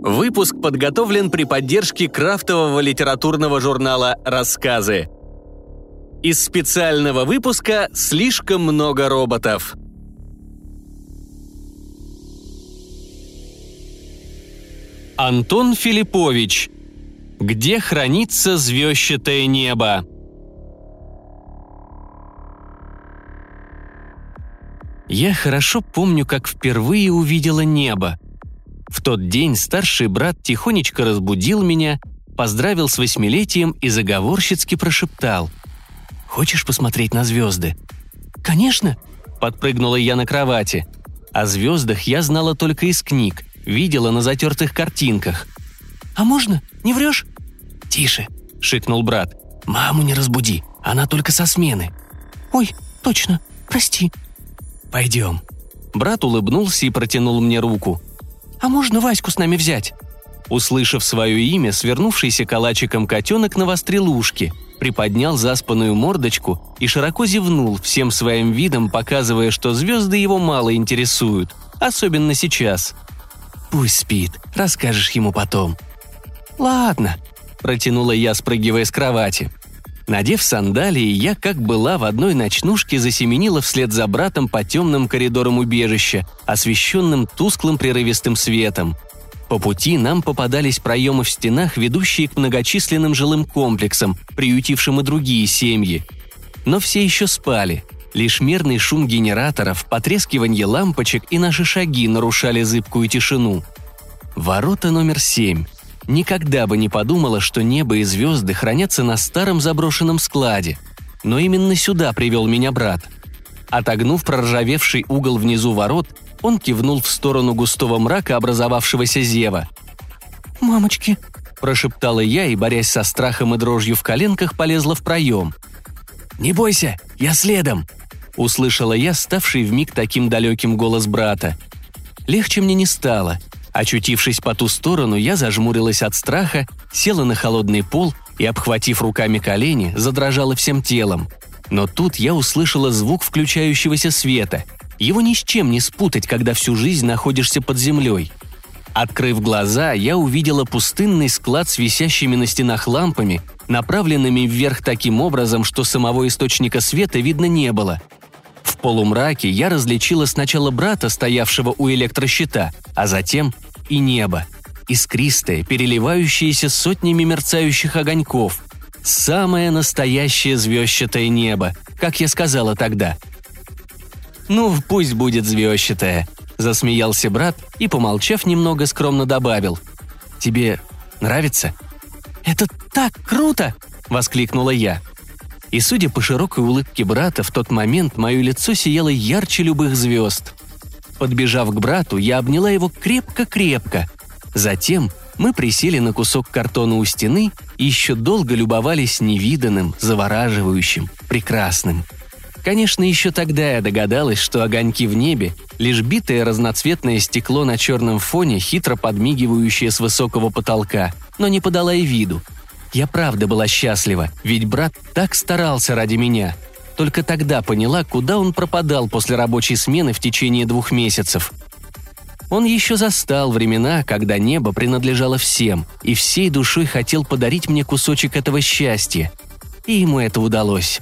Выпуск подготовлен при поддержке крафтового литературного журнала «Рассказы». Из специального выпуска «Слишком много роботов». Антон Филиппович. Где хранится звездчатое небо? Я хорошо помню, как впервые увидела небо. В тот день старший брат тихонечко разбудил меня, поздравил с восьмилетием и заговорщицки прошептал. «Хочешь посмотреть на звезды?» «Конечно!» – подпрыгнула я на кровати. О звездах я знала только из книг, видела на затертых картинках. «А можно? Не врешь?» «Тише!» – шикнул брат. «Маму не разбуди, она только со смены». «Ой, точно, прости», «Пойдем». Брат улыбнулся и протянул мне руку. «А можно Ваську с нами взять?» Услышав свое имя, свернувшийся калачиком котенок навострил ушки, приподнял заспанную мордочку и широко зевнул, всем своим видом показывая, что звезды его мало интересуют, особенно сейчас. «Пусть спит, расскажешь ему потом». «Ладно», – протянула я, спрыгивая с кровати. Надев сандалии, я, как была в одной ночнушке, засеменила вслед за братом по темным коридорам убежища, освещенным тусклым прерывистым светом. По пути нам попадались проемы в стенах, ведущие к многочисленным жилым комплексам, приютившим и другие семьи. Но все еще спали. Лишь мерный шум генераторов, потрескивание лампочек и наши шаги нарушали зыбкую тишину. Ворота номер семь – Никогда бы не подумала, что небо и звезды хранятся на старом заброшенном складе. Но именно сюда привел меня брат. Отогнув проржавевший угол внизу ворот, он кивнул в сторону густого мрака, образовавшегося зева. «Мамочки!» – прошептала я и, борясь со страхом и дрожью в коленках, полезла в проем. «Не бойся, я следом!» – услышала я, ставший вмиг таким далеким голос брата. Легче мне не стало – Очутившись по ту сторону, я зажмурилась от страха, села на холодный пол и, обхватив руками колени, задрожала всем телом. Но тут я услышала звук включающегося света. Его ни с чем не спутать, когда всю жизнь находишься под землей. Открыв глаза, я увидела пустынный склад с висящими на стенах лампами, направленными вверх таким образом, что самого источника света видно не было – в полумраке я различила сначала брата, стоявшего у электрощита, а затем и небо. Искристое, переливающееся сотнями мерцающих огоньков. Самое настоящее звездчатое небо, как я сказала тогда. «Ну, пусть будет звездчатое», – засмеялся брат и, помолчав немного, скромно добавил. «Тебе нравится?» «Это так круто!» – воскликнула я. И, судя по широкой улыбке брата, в тот момент мое лицо сияло ярче любых звезд. Подбежав к брату, я обняла его крепко-крепко. Затем мы присели на кусок картона у стены и еще долго любовались невиданным, завораживающим, прекрасным. Конечно, еще тогда я догадалась, что огоньки в небе – лишь битое разноцветное стекло на черном фоне, хитро подмигивающее с высокого потолка, но не подала и виду. Я правда была счастлива, ведь брат так старался ради меня – только тогда поняла, куда он пропадал после рабочей смены в течение двух месяцев. Он еще застал времена, когда небо принадлежало всем, и всей душой хотел подарить мне кусочек этого счастья. И ему это удалось.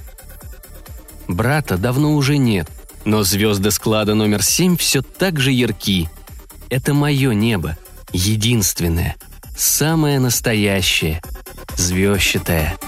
Брата давно уже нет, но звезды склада номер семь все так же ярки. Это мое небо, единственное, самое настоящее, звездчатое –